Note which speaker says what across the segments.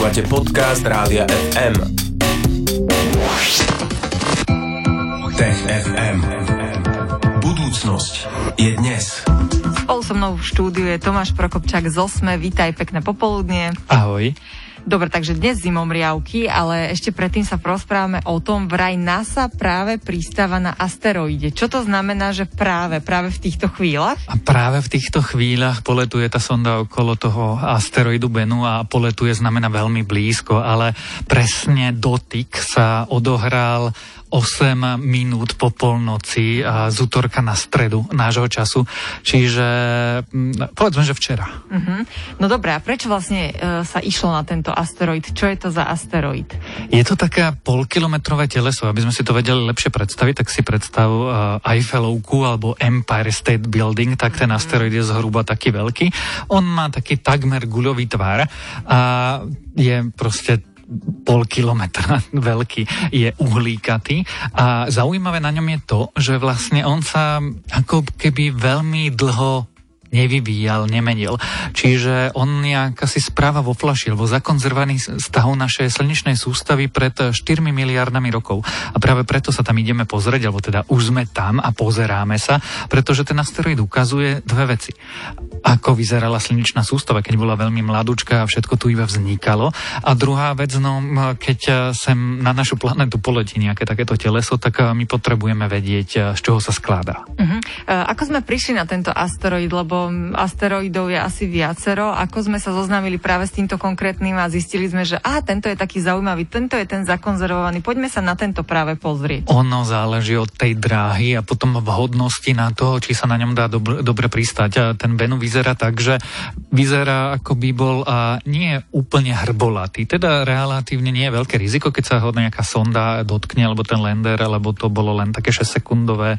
Speaker 1: Počúvate podcast Rádia FM. Tech FM. Budúcnosť je dnes.
Speaker 2: Spolu so mnou v štúdiu je Tomáš Prokopčák z Osme. Vítaj, pekné popoludnie.
Speaker 3: Ahoj.
Speaker 2: Dobre, takže dnes zimom riavky, ale ešte predtým sa prosprávame o tom, vraj NASA práve pristáva na asteroide. Čo to znamená, že práve, práve v týchto chvíľach?
Speaker 3: A práve v týchto chvíľach poletuje tá sonda okolo toho asteroidu Bennu a poletuje znamená veľmi blízko, ale presne dotyk sa odohral 8 minút po polnoci a z útorka na stredu nášho času. Čiže mm, povedzme, že včera.
Speaker 2: Uh-huh. No dobré, a prečo vlastne e, sa išlo na tento asteroid? Čo je to za asteroid?
Speaker 3: Je to také polkilometrové teleso. Aby sme si to vedeli lepšie predstaviť, tak si predstav uh, Eiffelovku alebo Empire State Building, tak ten asteroid je zhruba taký veľký. On má taký takmer guľový tvar a je proste pol kilometra veľký, je uhlíkatý a zaujímavé na ňom je to, že vlastne on sa ako keby veľmi dlho nevyvíjal, nemenil. Čiže on nejak asi správa vo flaši, alebo zakonzervaný stav našej slnečnej sústavy pred 4 miliardami rokov. A práve preto sa tam ideme pozrieť, alebo teda už sme tam a pozeráme sa, pretože ten asteroid ukazuje dve veci. Ako vyzerala slnečná sústava, keď bola veľmi mladúčka a všetko tu iba vznikalo. A druhá vec, no, keď sem na našu planetu poletí nejaké takéto teleso, tak my potrebujeme vedieť, z čoho sa skladá.
Speaker 2: Uh-huh. Ako sme prišli na tento asteroid, lebo asteroidov je asi viacero. Ako sme sa zoznámili práve s týmto konkrétnym a zistili sme, že a tento je taký zaujímavý, tento je ten zakonzervovaný. Poďme sa na tento práve pozrieť.
Speaker 3: Ono záleží od tej dráhy a potom vhodnosti na to, či sa na ňom dá dobre, dobre pristať. A ten Benu vyzerá tak, že vyzerá ako by bol a nie úplne hrbolatý. Teda relatívne nie je veľké riziko, keď sa ho nejaká sonda dotkne, alebo ten lander, alebo to bolo len také 6 sekundové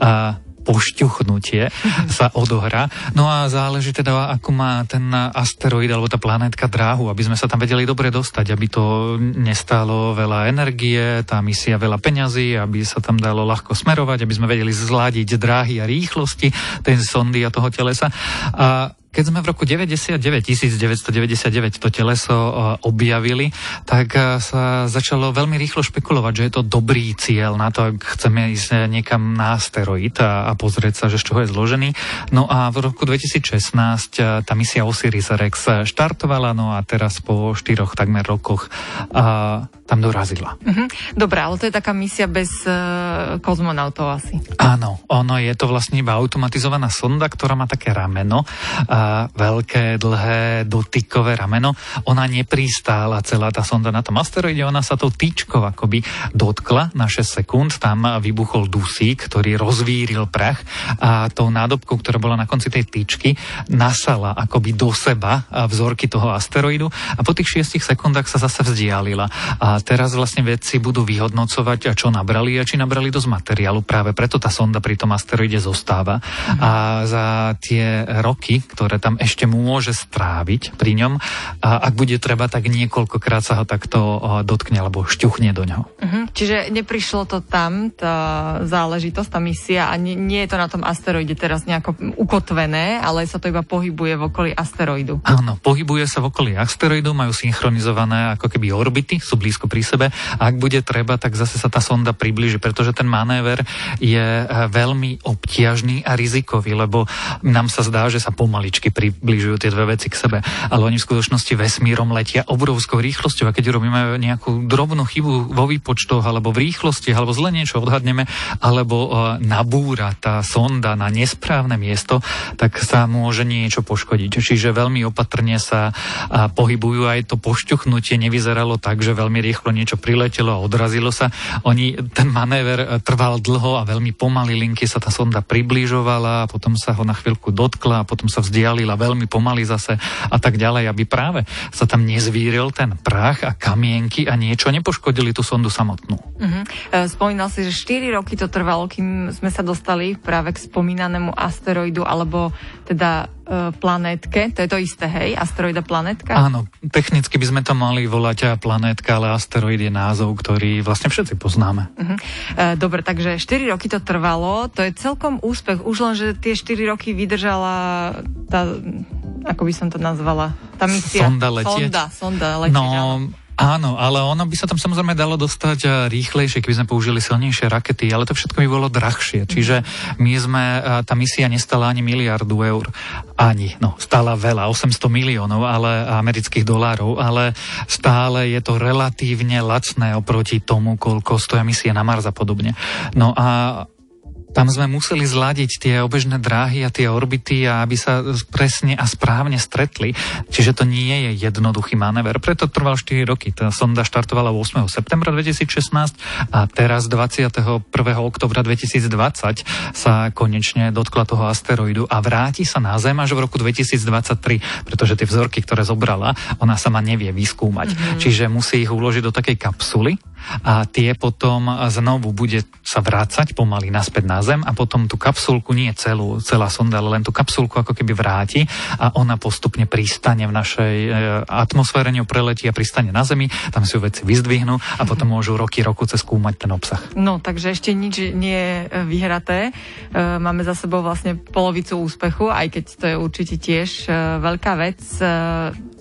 Speaker 3: a pošťuchnutie sa odohrá. No a záleží teda, ako má ten asteroid alebo tá planétka dráhu, aby sme sa tam vedeli dobre dostať, aby to nestálo veľa energie, tá misia veľa peňazí, aby sa tam dalo ľahko smerovať, aby sme vedeli zladiť dráhy a rýchlosti tej sondy a toho telesa. A keď sme v roku 99, 1999 to teleso e, objavili, tak e, sa začalo veľmi rýchlo špekulovať, že je to dobrý cieľ na to, ak chceme ísť niekam na asteroid a, a pozrieť sa, že z čoho je zložený. No a v roku 2016 e, tá misia Osiris-Rex štartovala, no a teraz po štyroch takmer rokoch a, tam dorazila.
Speaker 2: Uh-huh. Dobre, ale to je taká misia bez uh, kozmonautov asi.
Speaker 3: Áno, ono je to vlastne iba automatizovaná sonda, ktorá má také rameno. A veľké, dlhé, dotykové rameno. Ona nepristála celá tá sonda na tom asteroide, ona sa to týčkou akoby dotkla na 6 sekúnd, tam vybuchol dusík, ktorý rozvíril prach a tou nádobkou, ktorá bola na konci tej tyčky, nasala akoby do seba vzorky toho asteroidu a po tých 6 sekundách sa zase vzdialila. A teraz vlastne vedci budú vyhodnocovať, čo nabrali a či nabrali dosť materiálu. Práve preto tá sonda pri tom asteroide zostáva. A za tie roky, ktoré ktoré tam ešte môže stráviť pri ňom. A ak bude treba, tak niekoľkokrát sa ho takto dotkne alebo šťuchne do ňoho.
Speaker 2: Uh-huh. Čiže neprišlo to tam, tá záležitosť, tá misia a nie, nie je to na tom asteroide teraz nejako ukotvené, ale sa to iba pohybuje v okolí asteroidu.
Speaker 3: Áno, pohybuje sa v okolí asteroidu, majú synchronizované ako keby orbity, sú blízko pri sebe. A ak bude treba, tak zase sa tá sonda približí, pretože ten manéver je e, veľmi obťažný a rizikový, lebo nám sa zdá, že sa pomaličky pomaličky približujú tie dve veci k sebe, ale oni v skutočnosti vesmírom letia obrovskou rýchlosťou a keď robíme nejakú drobnú chybu vo výpočtoch alebo v rýchlosti alebo zle niečo odhadneme alebo uh, nabúra tá sonda na nesprávne miesto, tak sa môže niečo poškodiť. Čiže veľmi opatrne sa uh, pohybujú aj to pošťuchnutie nevyzeralo tak, že veľmi rýchlo niečo priletelo a odrazilo sa. Oni, ten manéver uh, trval dlho a veľmi pomaly linky sa tá sonda približovala a potom sa ho na chvíľku dotkla a potom sa vzdialila valila veľmi pomaly zase a tak ďalej, aby práve sa tam nezvíril ten prach a kamienky a niečo nepoškodili tú sondu samotnú.
Speaker 2: Uh-huh. Spomínal si, že 4 roky to trvalo, kým sme sa dostali práve k spomínanému asteroidu, alebo teda planétke, to je to isté, hej? Asteroida planétka?
Speaker 3: Áno, technicky by sme to mali volať planétka, ale asteroid je názov, ktorý vlastne všetci poznáme.
Speaker 2: Uh-huh. Dobre, takže 4 roky to trvalo, to je celkom úspech, už len, že tie 4 roky vydržala tá ako by som to nazvala, Tá misia.
Speaker 3: Sonda letieť.
Speaker 2: Sonda, sonda letieť,
Speaker 3: No,
Speaker 2: áno.
Speaker 3: Áno, ale ono by sa tam samozrejme dalo dostať eh, rýchlejšie, keby sme použili silnejšie rakety, ale to všetko by bolo drahšie. Čiže my sme, eh, tá misia nestala ani miliardu eur. Ani, no, stála veľa, 800 miliónov ale, amerických dolárov, ale stále je to relatívne lacné oproti tomu, koľko stoja misie na Mars a podobne. No a tam sme museli zladiť tie obežné dráhy a tie orbity, aby sa presne a správne stretli. Čiže to nie je jednoduchý manéver. Preto trval 4 roky. Tá sonda štartovala 8. septembra 2016 a teraz 21. oktobra 2020 sa konečne dotkla toho asteroidu a vráti sa na Zem až v roku 2023, pretože tie vzorky, ktoré zobrala, ona sama nevie vyskúmať. Mm-hmm. Čiže musí ich uložiť do takej kapsuly a tie potom znovu bude sa vrácať pomaly naspäť na Zem a potom tú kapsulku, nie celú, celá sonda, ale len tú kapsulku ako keby vráti a ona postupne pristane v našej e, atmosfére, ňou preletí a pristane na Zemi, tam si ju veci vyzdvihnú a potom môžu roky, roku cez skúmať ten obsah.
Speaker 2: No, takže ešte nič nie je e, vyhraté. E, máme za sebou vlastne polovicu úspechu, aj keď to je určite tiež veľká vec.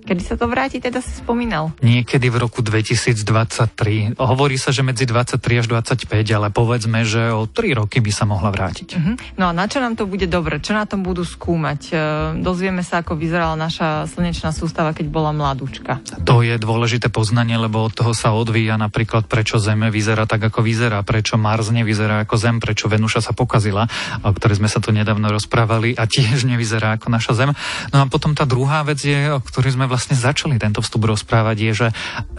Speaker 2: Kedy sa to vráti, teda si spomínal?
Speaker 3: Niekedy v roku 2023. Hovorí sa, že medzi 23 až 25, ale povedzme, že o 3 roky by sa mohla vrátiť.
Speaker 2: Uh-huh. No a na čo nám to bude dobre? Čo na tom budú skúmať? E, dozvieme sa, ako vyzerala naša slnečná sústava, keď bola mladúčka.
Speaker 3: To je dôležité poznanie, lebo od toho sa odvíja napríklad, prečo Zeme vyzerá tak, ako vyzerá, prečo Mars nevyzerá ako Zem, prečo Venuša sa pokazila, o ktorej sme sa tu nedávno rozprávali a tiež nevyzerá ako naša Zem. No a potom tá druhá vec je, o ktorej sme vlastne vlastne začali tento vstup rozprávať, je, že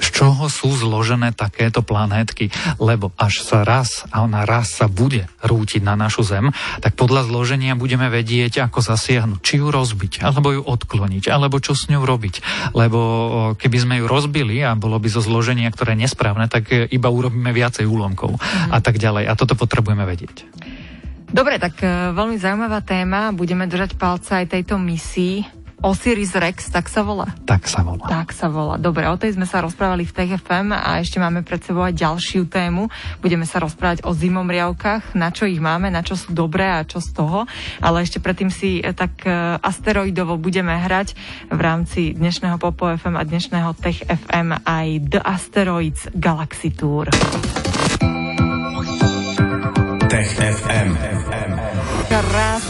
Speaker 3: z čoho sú zložené takéto planétky. Lebo až sa raz, a ona raz sa bude rútiť na našu Zem, tak podľa zloženia budeme vedieť, ako zasiahnuť. Či ju rozbiť, alebo ju odkloniť, alebo čo s ňou robiť. Lebo keby sme ju rozbili a bolo by zo zloženia, ktoré je nesprávne, tak iba urobíme viacej úlomkov mm. a tak ďalej. A toto potrebujeme vedieť.
Speaker 2: Dobre, tak e, veľmi zaujímavá téma. Budeme držať palce aj tejto misii. Osiris Rex, tak sa volá?
Speaker 3: Tak sa volá.
Speaker 2: Tak sa volá. Dobre, o tej sme sa rozprávali v TFM a ešte máme pred sebou aj ďalšiu tému. Budeme sa rozprávať o zimomriavkách, na čo ich máme, na čo sú dobré a čo z toho. Ale ešte predtým si eh, tak eh, asteroidovo budeme hrať v rámci dnešného Popo FM a dnešného Tech FM aj The Asteroids Galaxy Tour.
Speaker 1: Tech FM.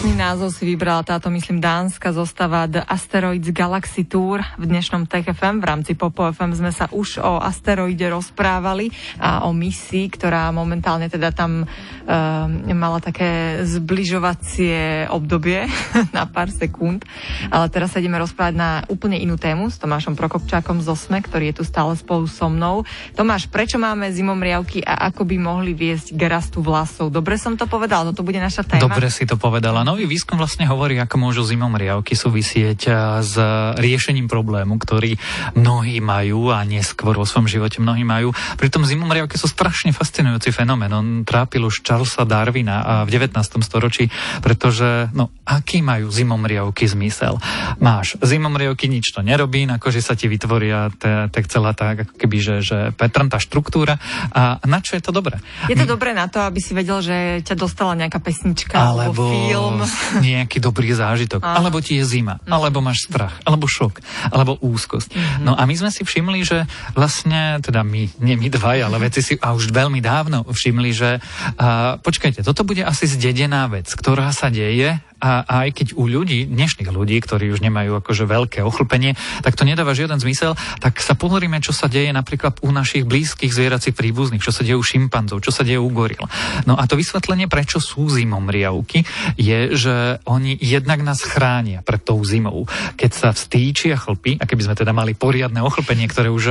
Speaker 2: Krásny názov si vybrala táto, myslím, dánska zostava The Asteroids Galaxy Tour. V dnešnom Tech FM v rámci Popo FM sme sa už o asteroide rozprávali a o misii, ktorá momentálne teda tam uh, mala také zbližovacie obdobie na pár sekúnd. Ale teraz sa ideme rozprávať na úplne inú tému s Tomášom Prokopčákom z OSME, ktorý je tu stále spolu so mnou. Tomáš, prečo máme zimomriavky a ako by mohli viesť k rastu vlasov? Dobre som to povedal, toto bude naša téma.
Speaker 3: Dobre si to povedala. Nový výskum vlastne hovorí, ako môžu zimomriavky súvisieť s riešením problému, ktorý mnohí majú a neskôr vo svojom živote mnohí majú. Pritom zimomriavky sú strašne fascinujúci fenomén. On trápil už Charlesa Darwina v 19. storočí, pretože no, aký majú zimomriavky zmysel? Máš zimomriavky, nič to nerobí, na koži sa ti vytvoria tak celá tá, ako keby, že, že petrntá štruktúra. A na čo je to dobré?
Speaker 2: Je to dobré na to, aby si vedel, že ťa dostala nejaká pesnička alebo alebo film.
Speaker 3: nejaký dobrý zážitok, ah. alebo ti je zima, mm. alebo máš strach, alebo šok, alebo úzkosť. Mm-hmm. No a my sme si všimli, že vlastne, teda my, nie my dva, ale veci si a už veľmi dávno všimli, že a, počkajte, toto bude asi zdedená vec, ktorá sa deje a aj keď u ľudí, dnešných ľudí, ktorí už nemajú akože veľké ochlpenie, tak to nedáva žiaden zmysel, tak sa pozrime, čo sa deje napríklad u našich blízkych zvieracích príbuzných, čo sa deje u šimpanzov, čo sa deje u goril. No a to vysvetlenie, prečo sú zimomriavky, je, že oni jednak nás chránia pred tou zimou. Keď sa vstýčia chlpy, a keby sme teda mali poriadne ochlpenie, ktoré už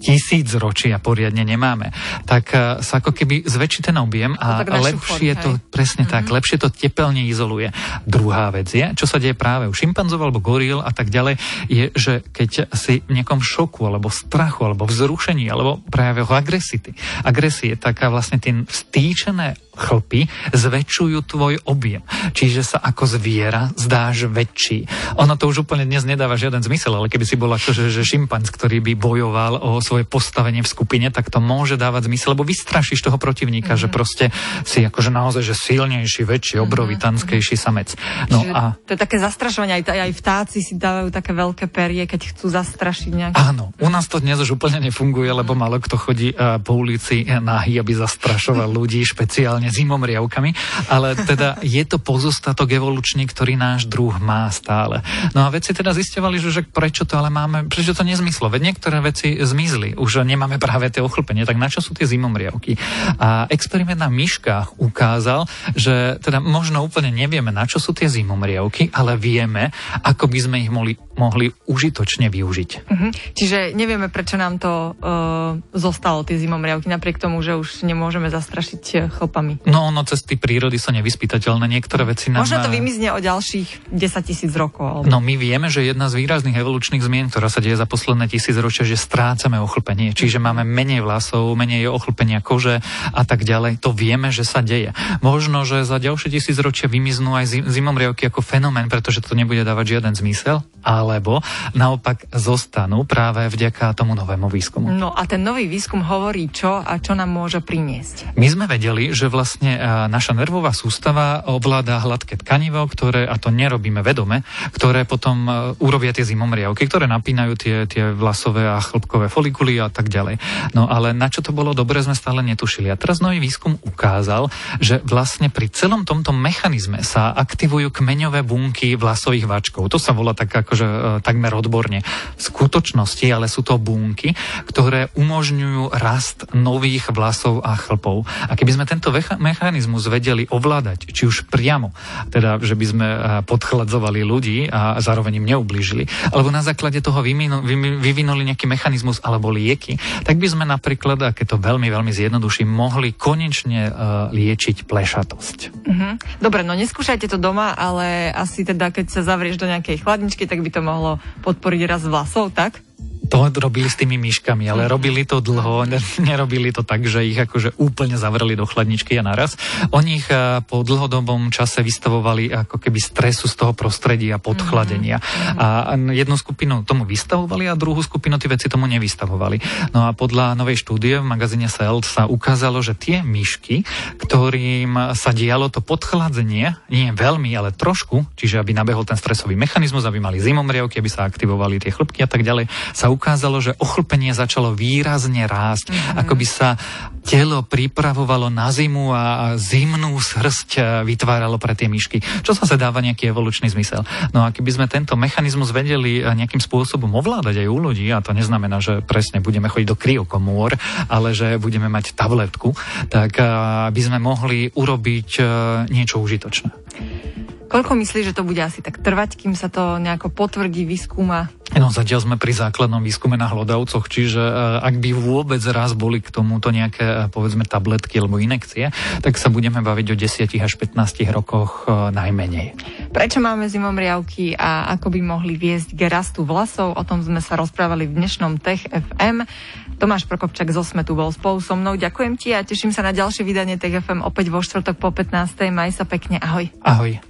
Speaker 3: tisíc ročia poriadne nemáme, tak uh, sa ako keby zväčší ten objem a no, lepšie to, presne mm-hmm. tak, mhm. lepšie to tepelne izoluje. Druhá vec je, čo sa deje práve u šimpanzov alebo goril a tak ďalej, je, že keď si v nejakom šoku alebo strachu alebo vzrušení alebo práve agresity, agresie, taká vlastne tie vstýčené chlpy zväčšujú tvoj objem. Čiže sa ako zviera zdáš väčší. Ono to už úplne dnes nedáva žiaden zmysel, ale keby si bol akože že šimpanz, ktorý by bojoval o svoje postavenie v skupine, tak to môže dávať zmysel, lebo vystrašíš toho protivníka, mm-hmm. že proste si akože naozaj že silnejší, väčší, mhm, obrovitanskejší mhm. samec. No
Speaker 2: a... To je také zastrašovanie, aj, aj vtáci si dávajú také veľké perie, keď chcú zastrašiť nejak.
Speaker 3: Áno, u nás to dnes už úplne nefunguje, lebo malo kto chodí uh, po ulici nahý, aby zastrašoval ľudí, špeciálne zimomriavkami, ale teda je to pozostatok evolučný, ktorý náš druh má stále. No a veci teda zistovali, že, že prečo to ale máme, prečo to nezmyslo, veď niektoré veci zmizli, už nemáme práve tie ochlpenie, tak na čo sú tie zimomriavky? A experiment na myškách ukázal, že teda možno úplne nevieme, na čo sú tie zimomriavky, ale vieme, ako by sme ich mohli, mohli užitočne využiť.
Speaker 2: Uh-huh. Čiže nevieme, prečo nám to uh, zostalo, tie zimomriavky, napriek tomu, že už nemôžeme zastrašiť e, chlpami.
Speaker 3: No, no, cesty prírody sú nevyspytateľné, niektoré veci nám...
Speaker 2: Možno to vymizne o ďalších 10 tisíc rokov.
Speaker 3: Ale... No, my vieme, že jedna z výrazných evolučných zmien, ktorá sa deje za posledné tisíc ročia, že strácame ochlpenie, čiže máme menej vlasov, menej ochlpenia kože a tak ďalej. To vieme, že sa deje. Možno, že za ďalšie tisíc ročia vymiznú aj zimomriavky ako fenomén, pretože to nebude dávať žiaden zmysel, alebo naopak zostanú práve vďaka tomu novému výskumu.
Speaker 2: No a ten nový výskum hovorí čo a čo nám môže priniesť?
Speaker 3: My sme vedeli, že vlastne naša nervová sústava ovláda hladké tkanivo, ktoré, a to nerobíme vedome, ktoré potom urobia tie zimomriavky, ktoré napínajú tie, tie vlasové a chlpkové folikuly a tak ďalej. No ale na čo to bolo dobre, sme stále netušili. A teraz nový výskum ukázal, že vlastne pri celom tomto mechanizme sa aktivujú kmeňové bunky vlasových váčkov. To sa volá tak akože e, takmer odborne. V skutočnosti ale sú to bunky, ktoré umožňujú rast nových vlasov a chlpov. A keby sme tento mechanizmus vedeli ovládať, či už priamo, teda že by sme e, podchladzovali ľudí a zároveň im neublížili, alebo na základe toho vyvinuli nejaký mechanizmus alebo lieky, tak by sme napríklad, a to veľmi, veľmi zjednoduším, mohli konečne uh, liečiť plešatosť.
Speaker 2: Uh-huh. Dobre, no neskúšajte to doma, ale asi teda, keď sa zavrieš do nejakej chladničky, tak by to mohlo podporiť raz vlasov, tak?
Speaker 3: To robili s tými myškami, ale robili to dlho, nerobili to tak, že ich akože úplne zavreli do chladničky a naraz. Oni ich eh, po dlhodobom čase vystavovali ako keby stresu z toho prostredia, podchladenia. Mm-hmm. A jednu skupinu tomu vystavovali a druhú skupinu tie veci tomu nevystavovali. No a podľa novej štúdie v magazíne Cell sa ukázalo, že tie myšky, ktorým sa dialo to podchladzenie, nie veľmi, ale trošku, čiže aby nabehol ten stresový mechanizmus, aby mali zimomriavky, aby sa aktivovali tie chlpky a tak ďalej, sa ukázalo, že ochlpenie začalo výrazne rásť, mm-hmm. ako by sa telo pripravovalo na zimu a zimnú srst e, vytváralo pre tie myšky, čo sa dáva nejaký evolučný zmysel. No a keby sme tento mechanizmus vedeli e, nejakým spôsobom ovládať aj u ľudí, a to neznamená, že presne budeme chodiť do kriokomôr, ale že budeme mať tabletku, tak e, by sme mohli urobiť niečo užitočné.
Speaker 2: Koľko myslíš, že to bude asi tak trvať, kým sa to nejako potvrdí, vyskúma?
Speaker 3: No zatiaľ sme pri základnom výskume na hlodavcoch, čiže uh, ak by vôbec raz boli k tomuto nejaké, uh, povedzme, tabletky alebo inekcie, tak sa budeme baviť o 10 až 15 rokoch uh, najmenej.
Speaker 2: Prečo máme zimomriavky a ako by mohli viesť k rastu vlasov? O tom sme sa rozprávali v dnešnom Tech FM. Tomáš Prokopčak zo Smetu bol spolu so mnou. Ďakujem ti a teším sa na ďalšie vydanie Tech FM opäť vo štvrtok po 15. Maj sa pekne. Ahoj.
Speaker 3: Ahoj.